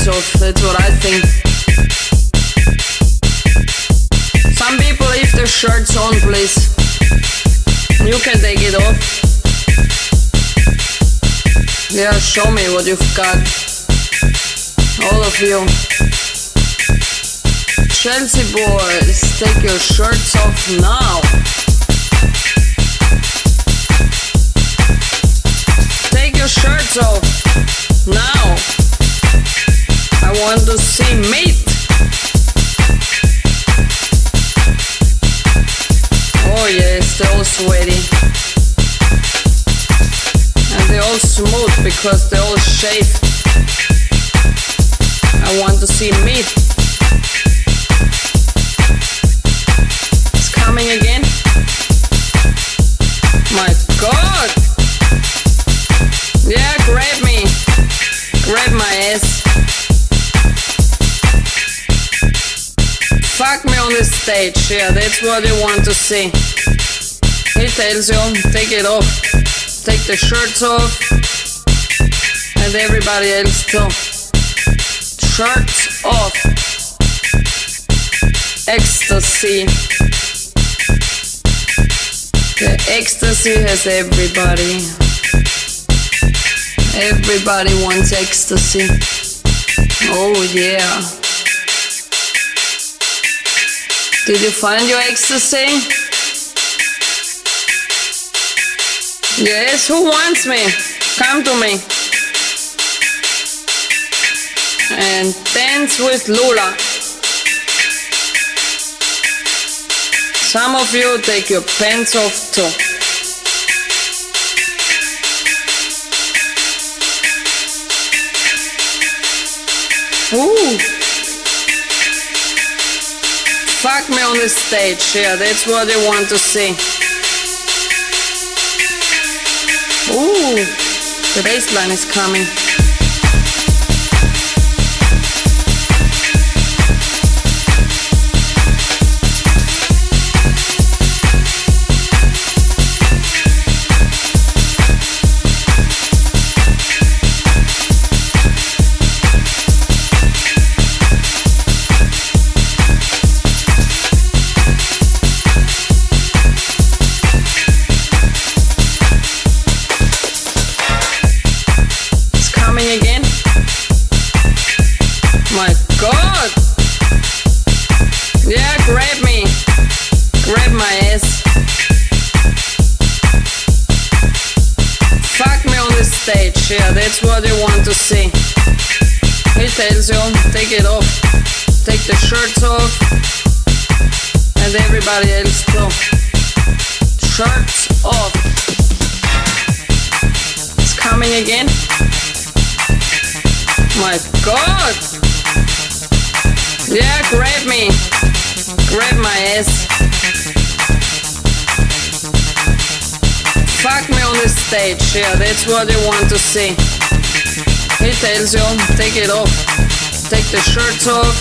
So that's what I think. Some people leave their shirts on, please. You can take it off. Yeah, show me what you've got. All of you. Chelsea boys, take your shirts off now. What you want to see. He tells you, take it off. Take the shirts off. And everybody else too. Shirts off. Ecstasy. The ecstasy has everybody. Everybody wants ecstasy. Oh yeah. Did you find your ecstasy? Yes, who wants me? Come to me. And dance with Lula. Some of you take your pants off too. Ooh. Me on the stage, yeah, that's what they want to see. Ooh, the bass line is coming. Yeah, that's what you want to see. He tells you, take it off, take the shirts off, and everybody else too. Shirts off. It's coming again. My God! Yeah, grab me, grab my ass. Fuck me on the stage, yeah, that's what they want to see. He tells you, take it off, take the shirts off,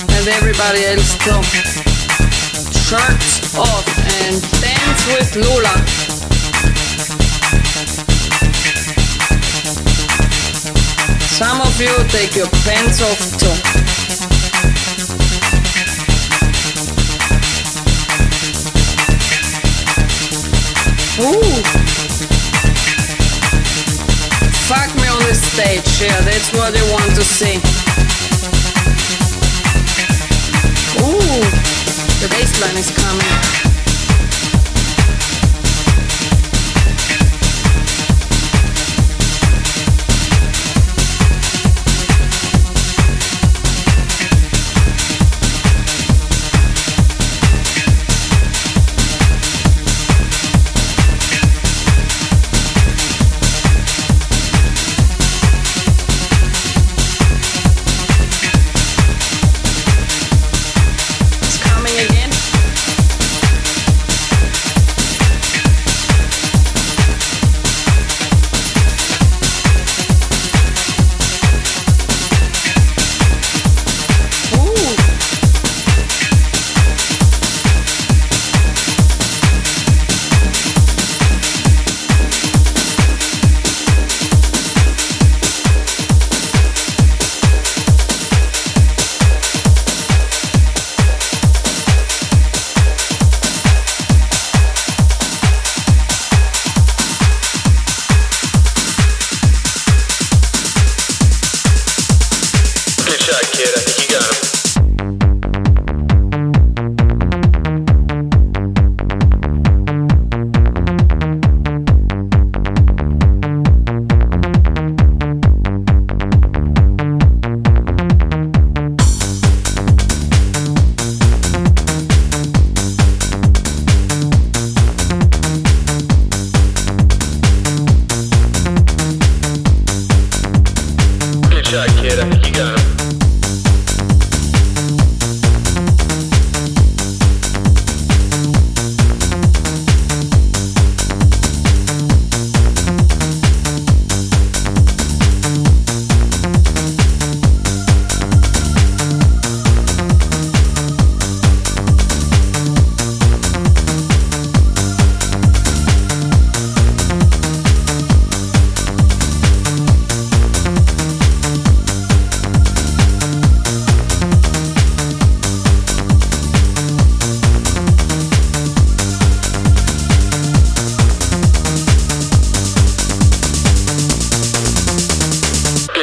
and everybody else too. Shirts off and dance with Lula. Some of you take your pants off too. Ooh. Fuck me on the stage, yeah, that's what they want to see. Ooh, the bass is coming.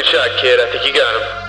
shot, kid. I think you got him.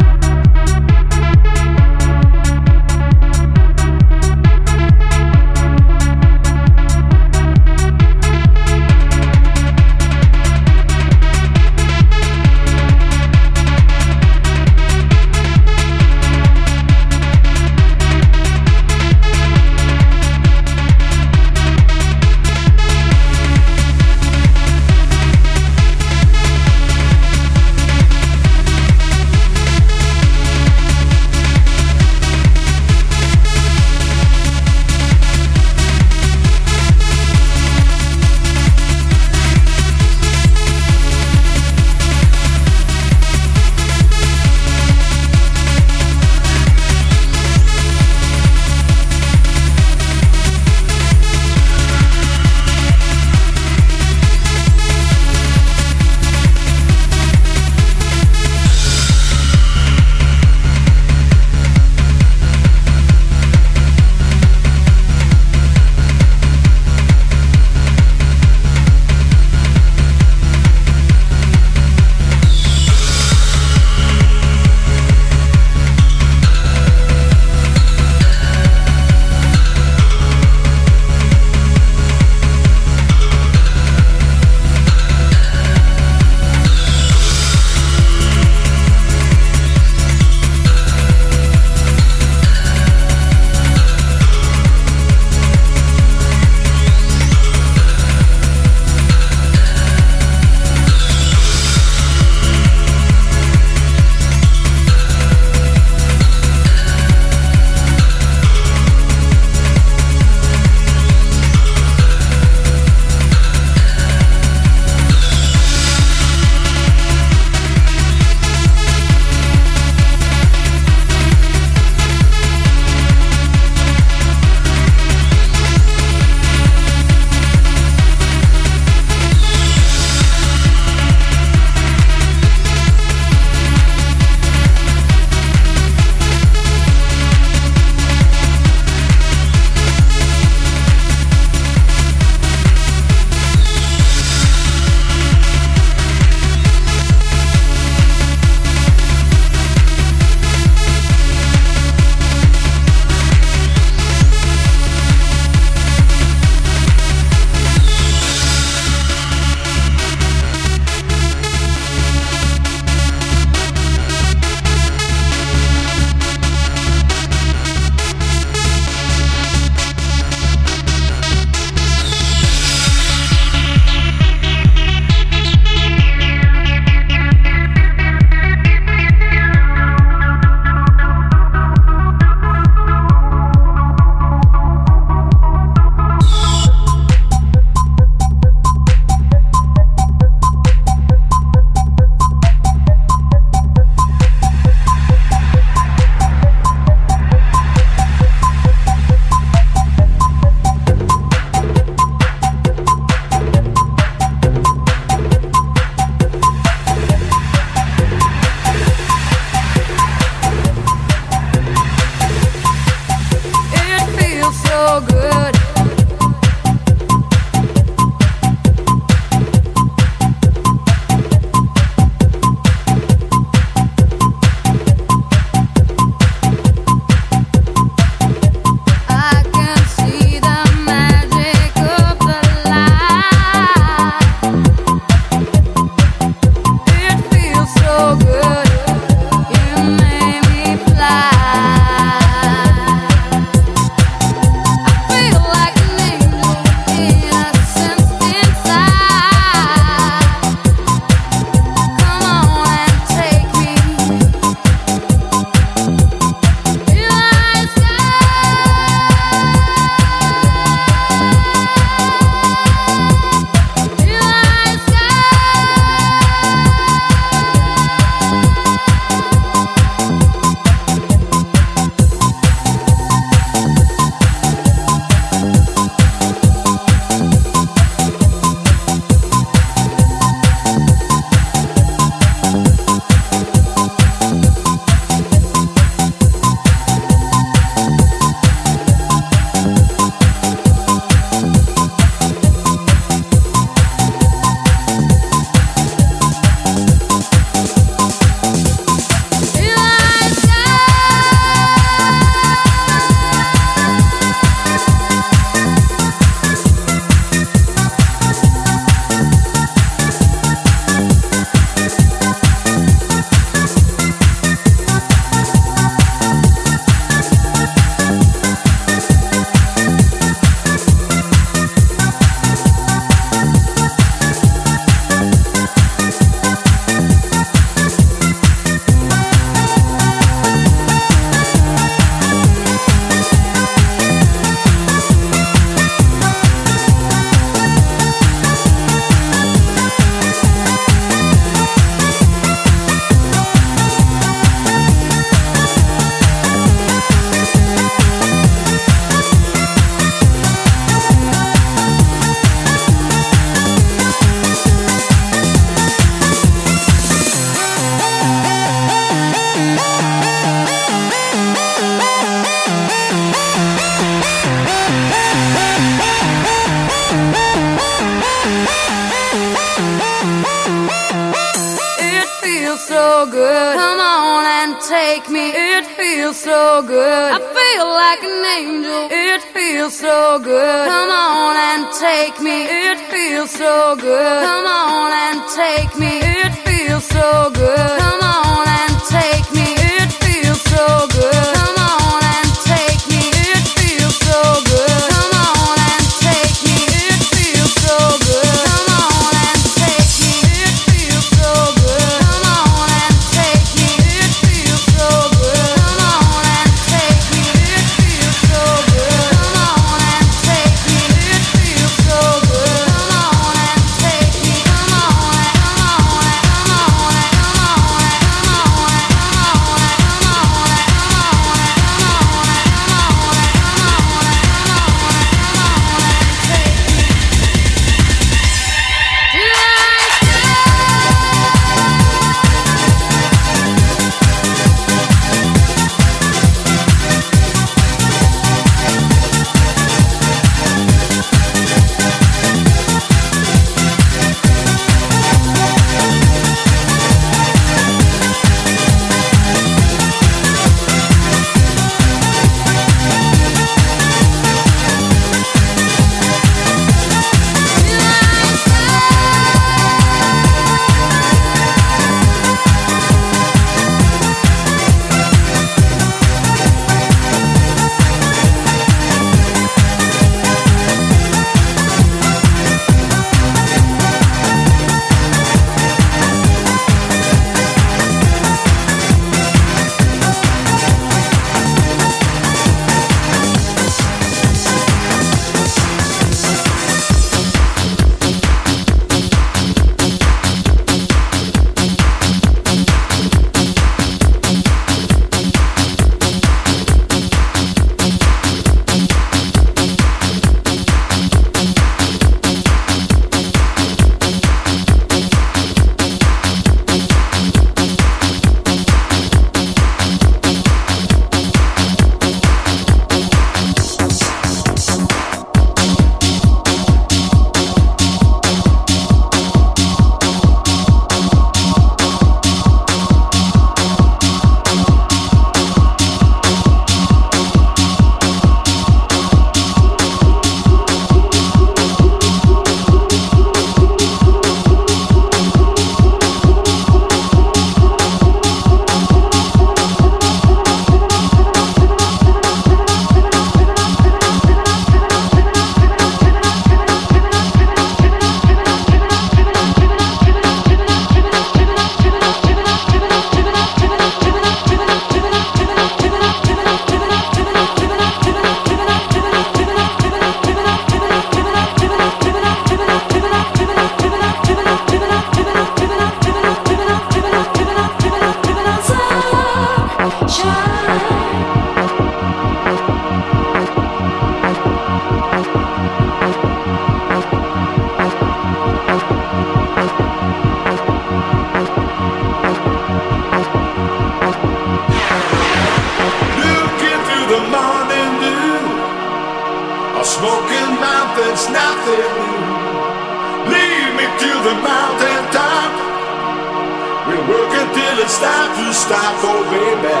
It's time to stop, oh baby.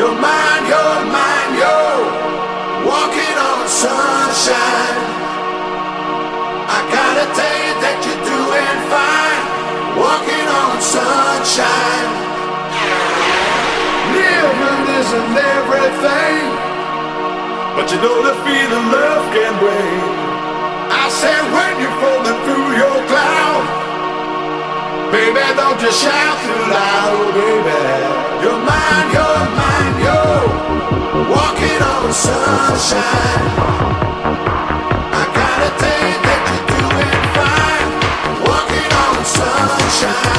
You're mine, you're mine, you're walking on sunshine. I gotta tell you that you're doing fine, walking on sunshine. Living isn't everything, but you know the feeling love can bring. I said when you're falling through your cloud, baby, don't just shout too loud, baby. You're mine, you're mine, you're walking on sunshine. I gotta tell you that you're doing fine, walking on sunshine.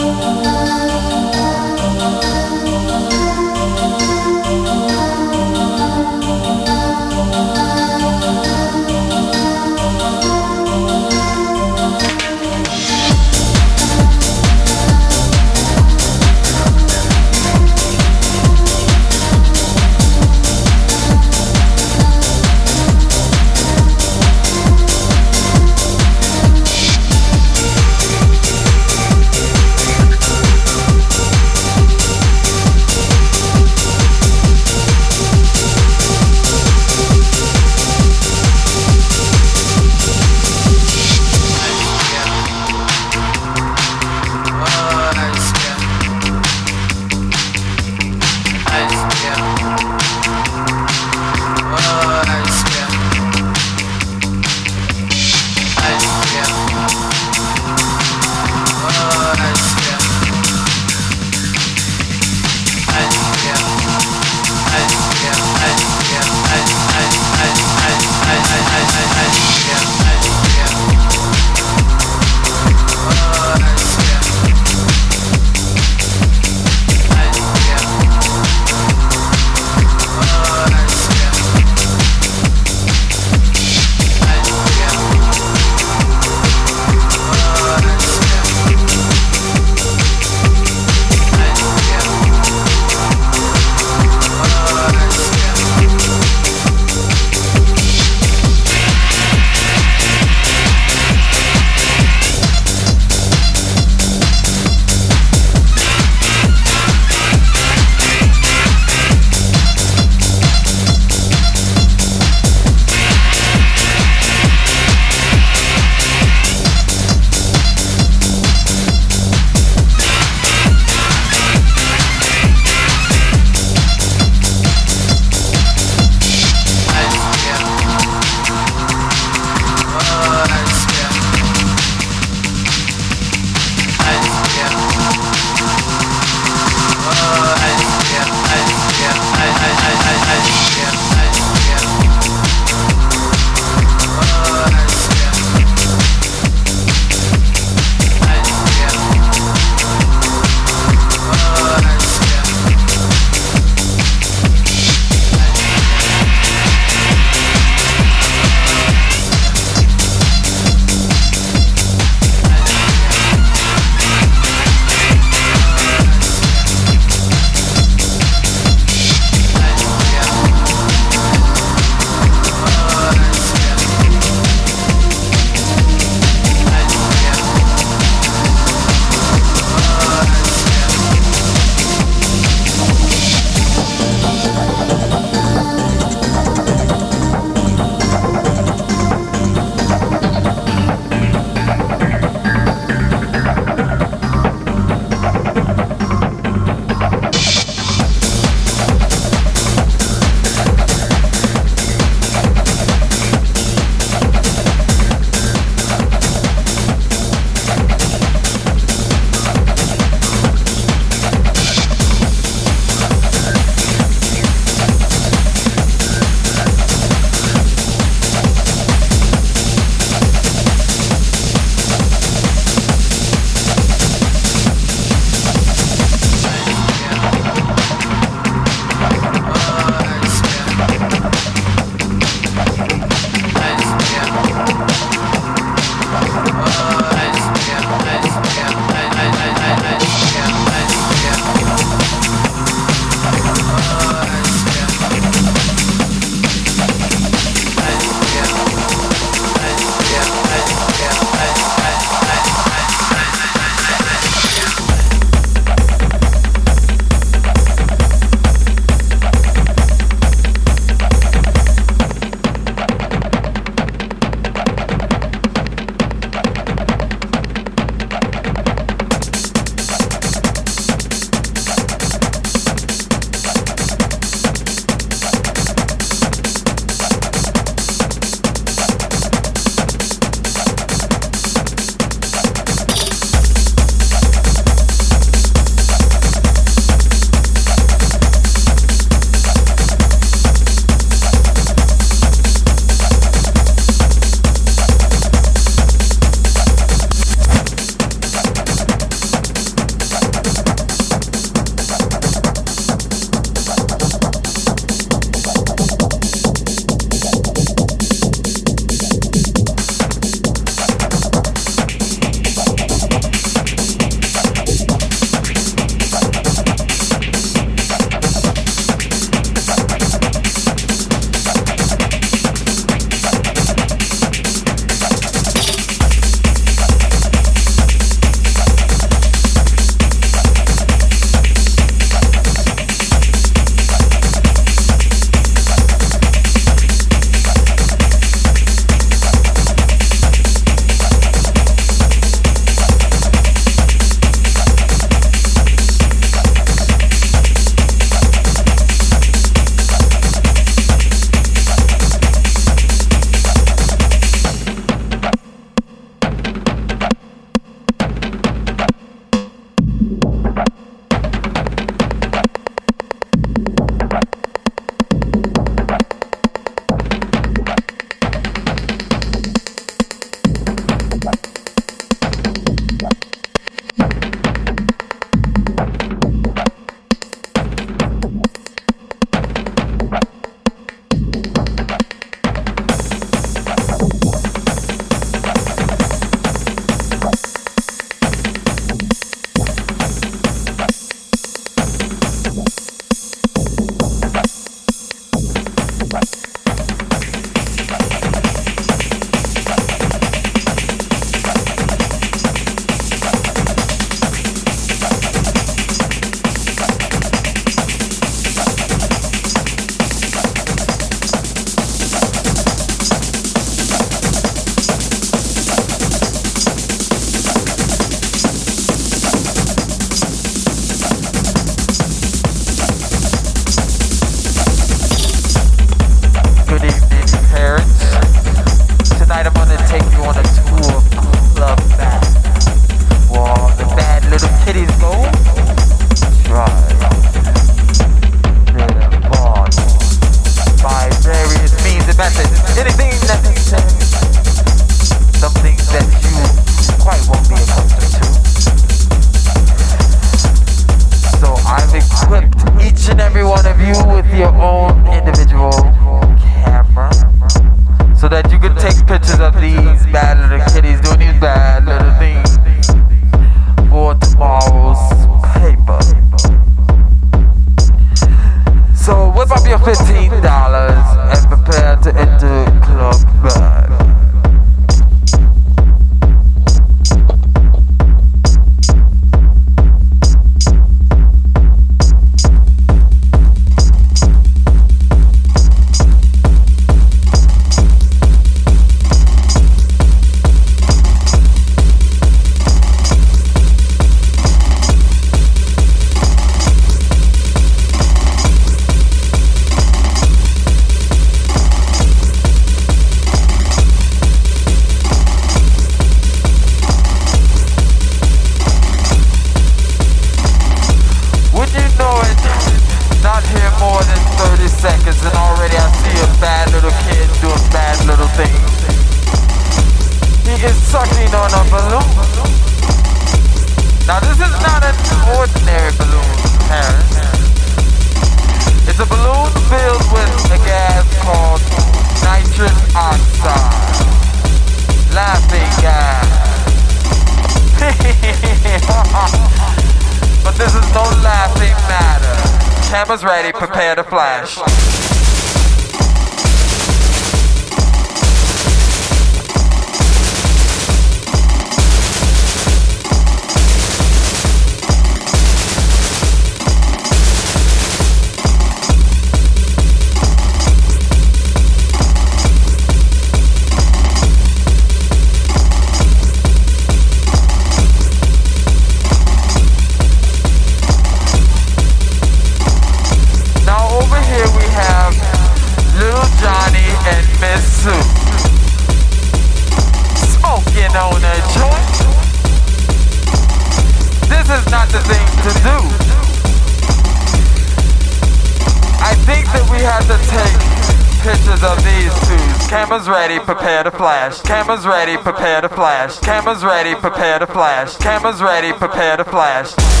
Cameras ready, prepare to flash. Cameras ready, prepare to flash.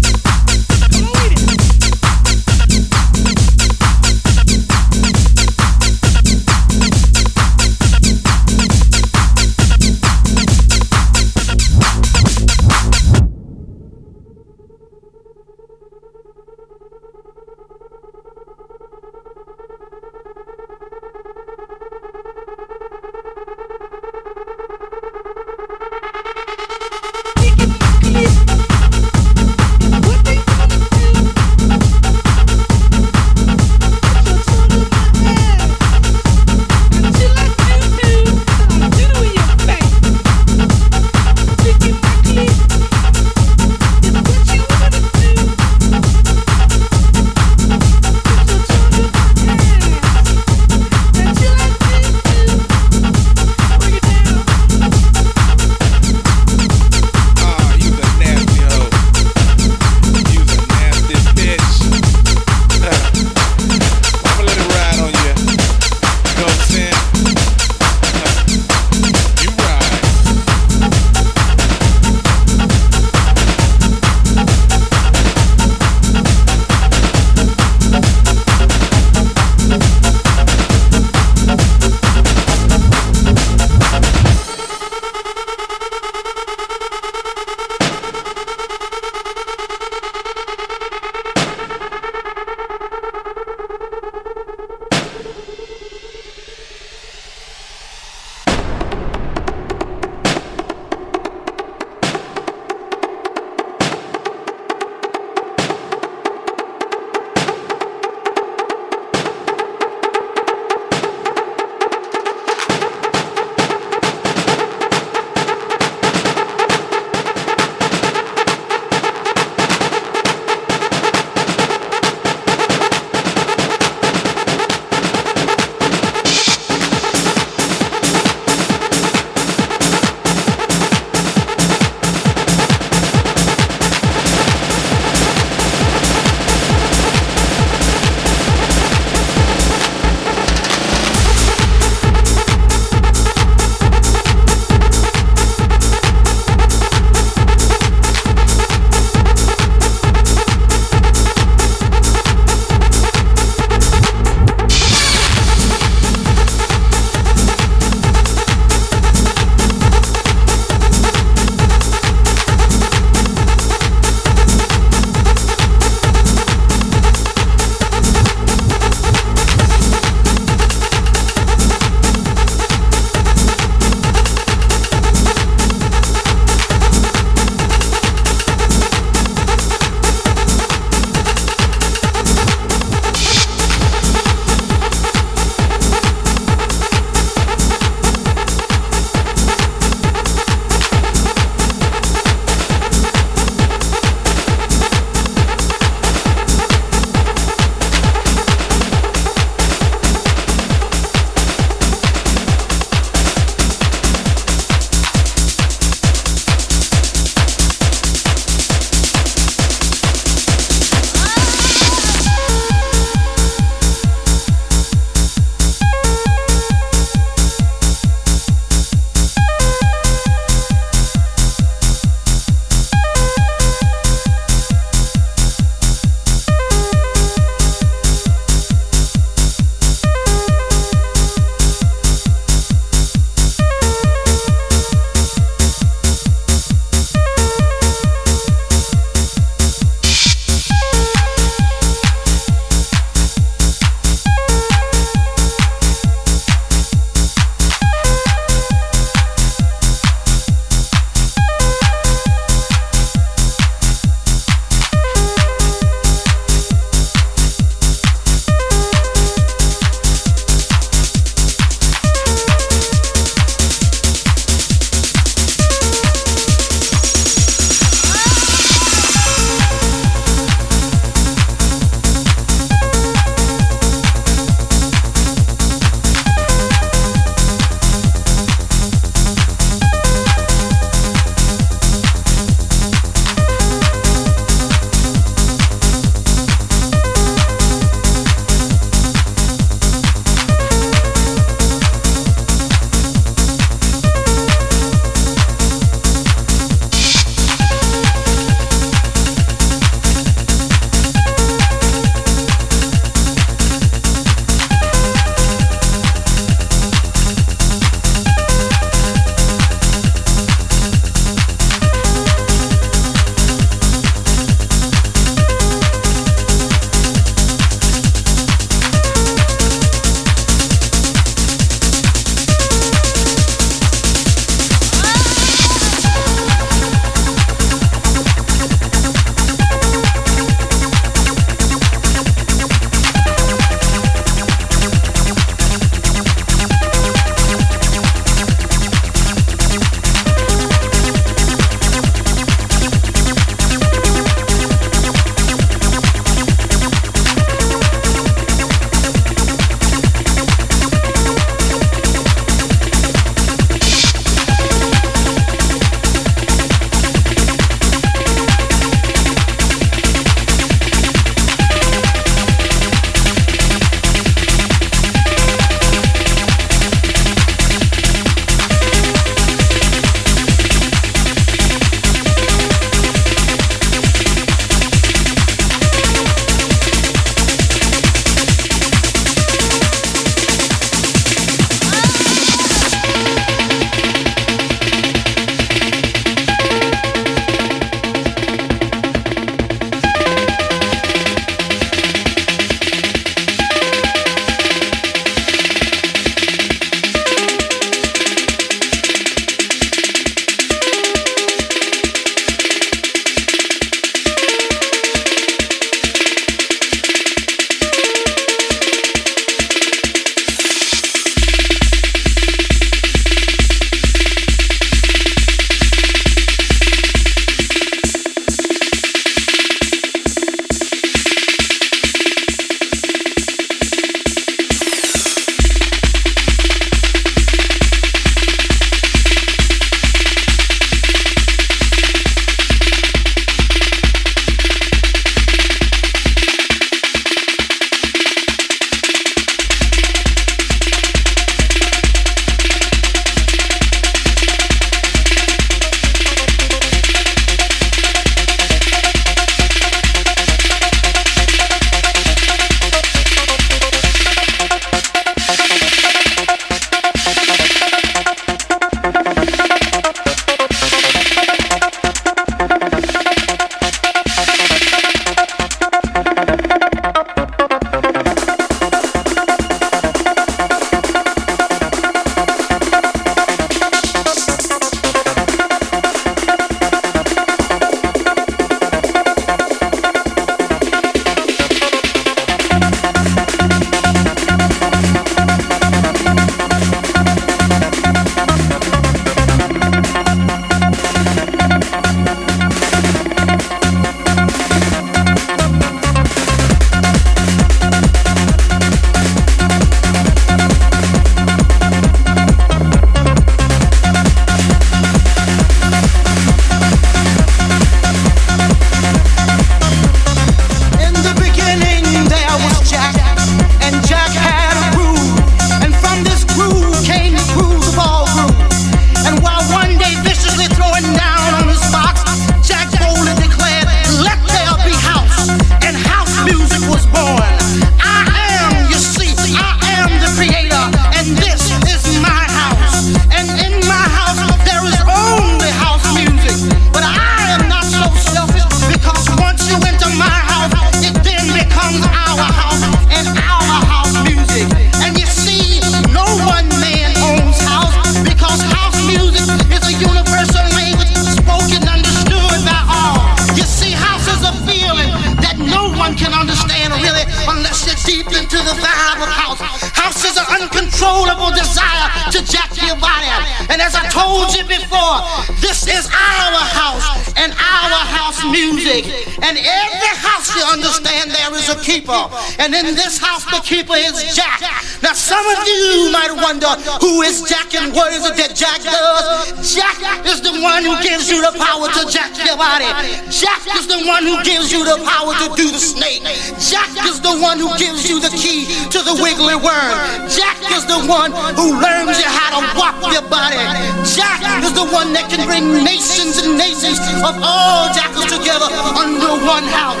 Power to do the snake. Jack is the one who gives you the key to the wiggly worm. Jack is the one who learns you how to walk your body. Jack is the one that can bring nations and nations of all jackals together under one house.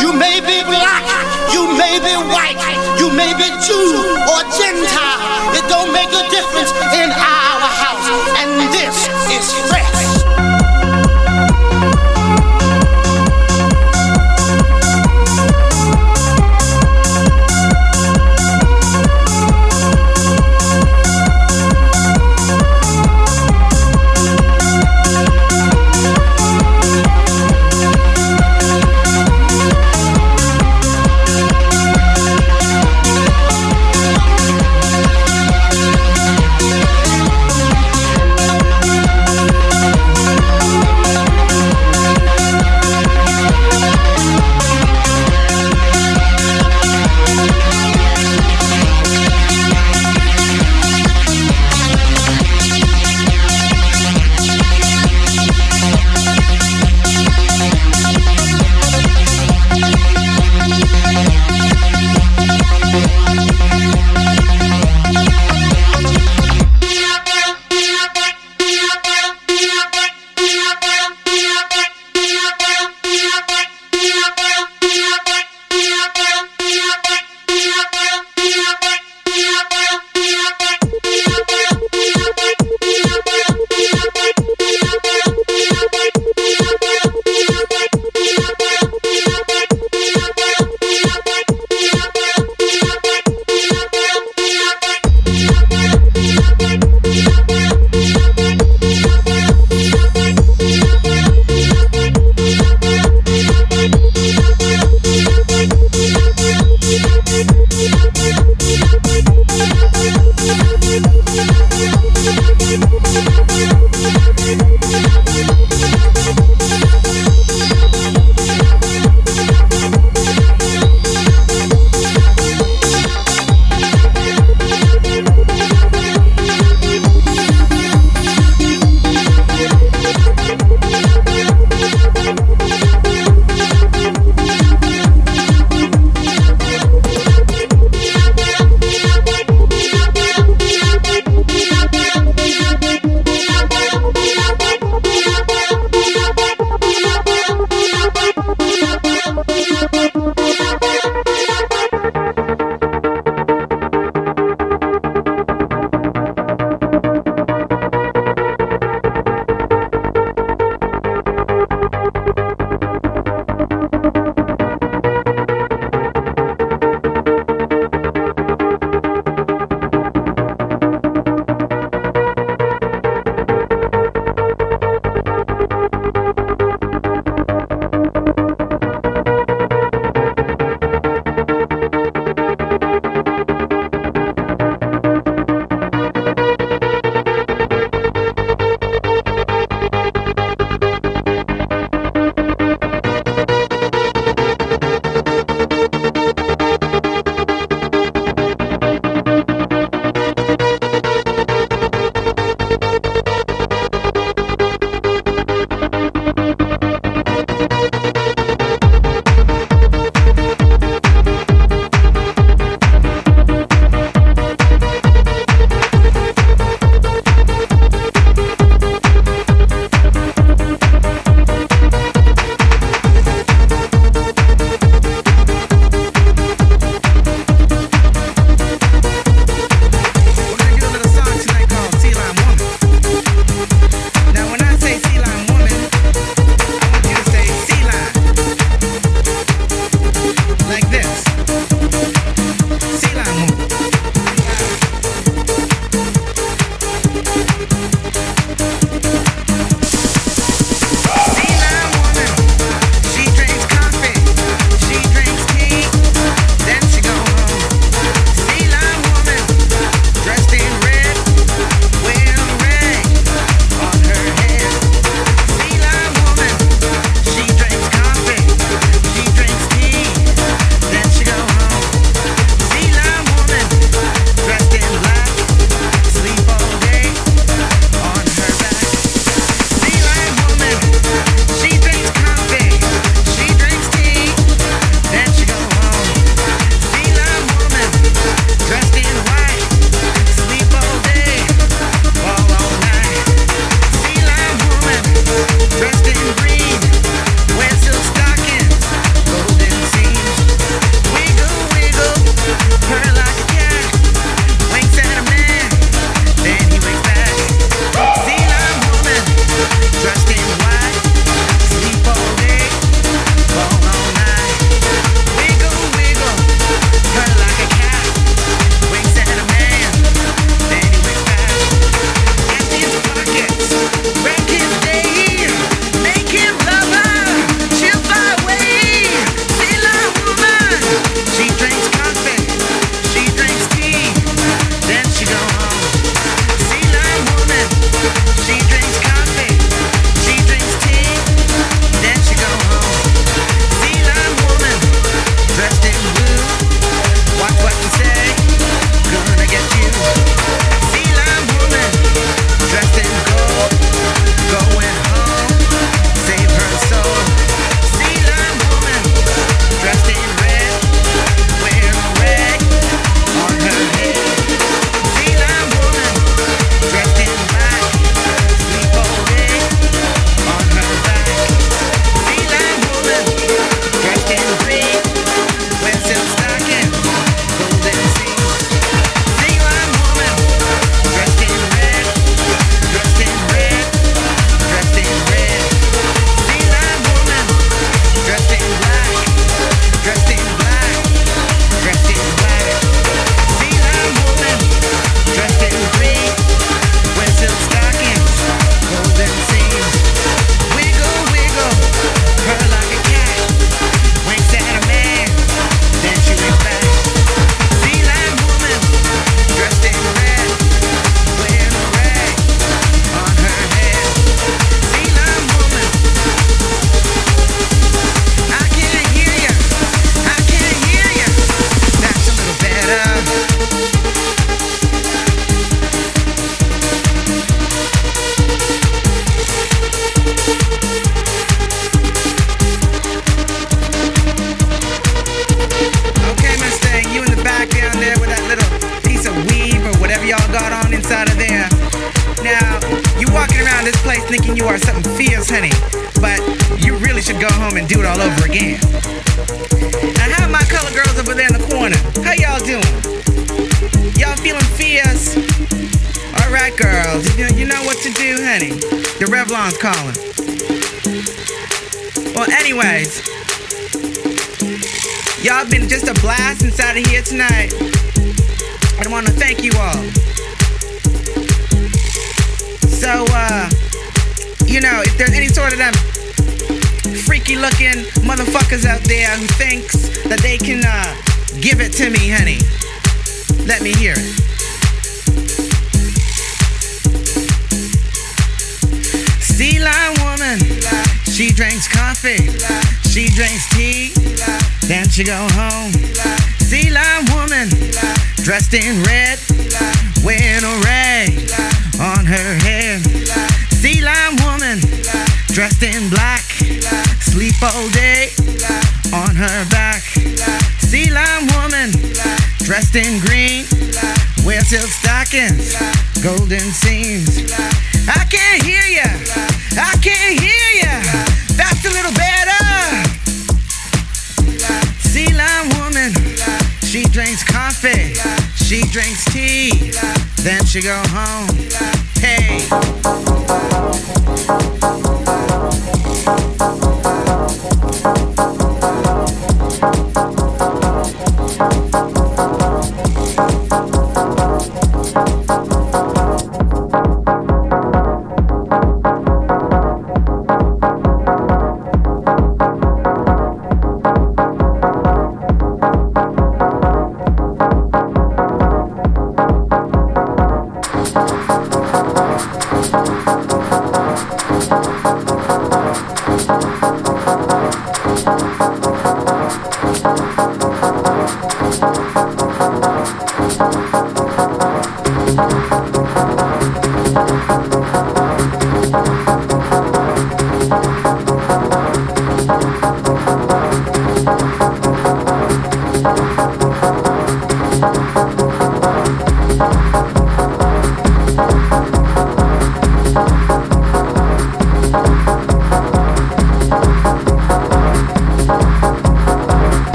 You may be black, you may be white, you may be Jew or Gentile. It don't make a difference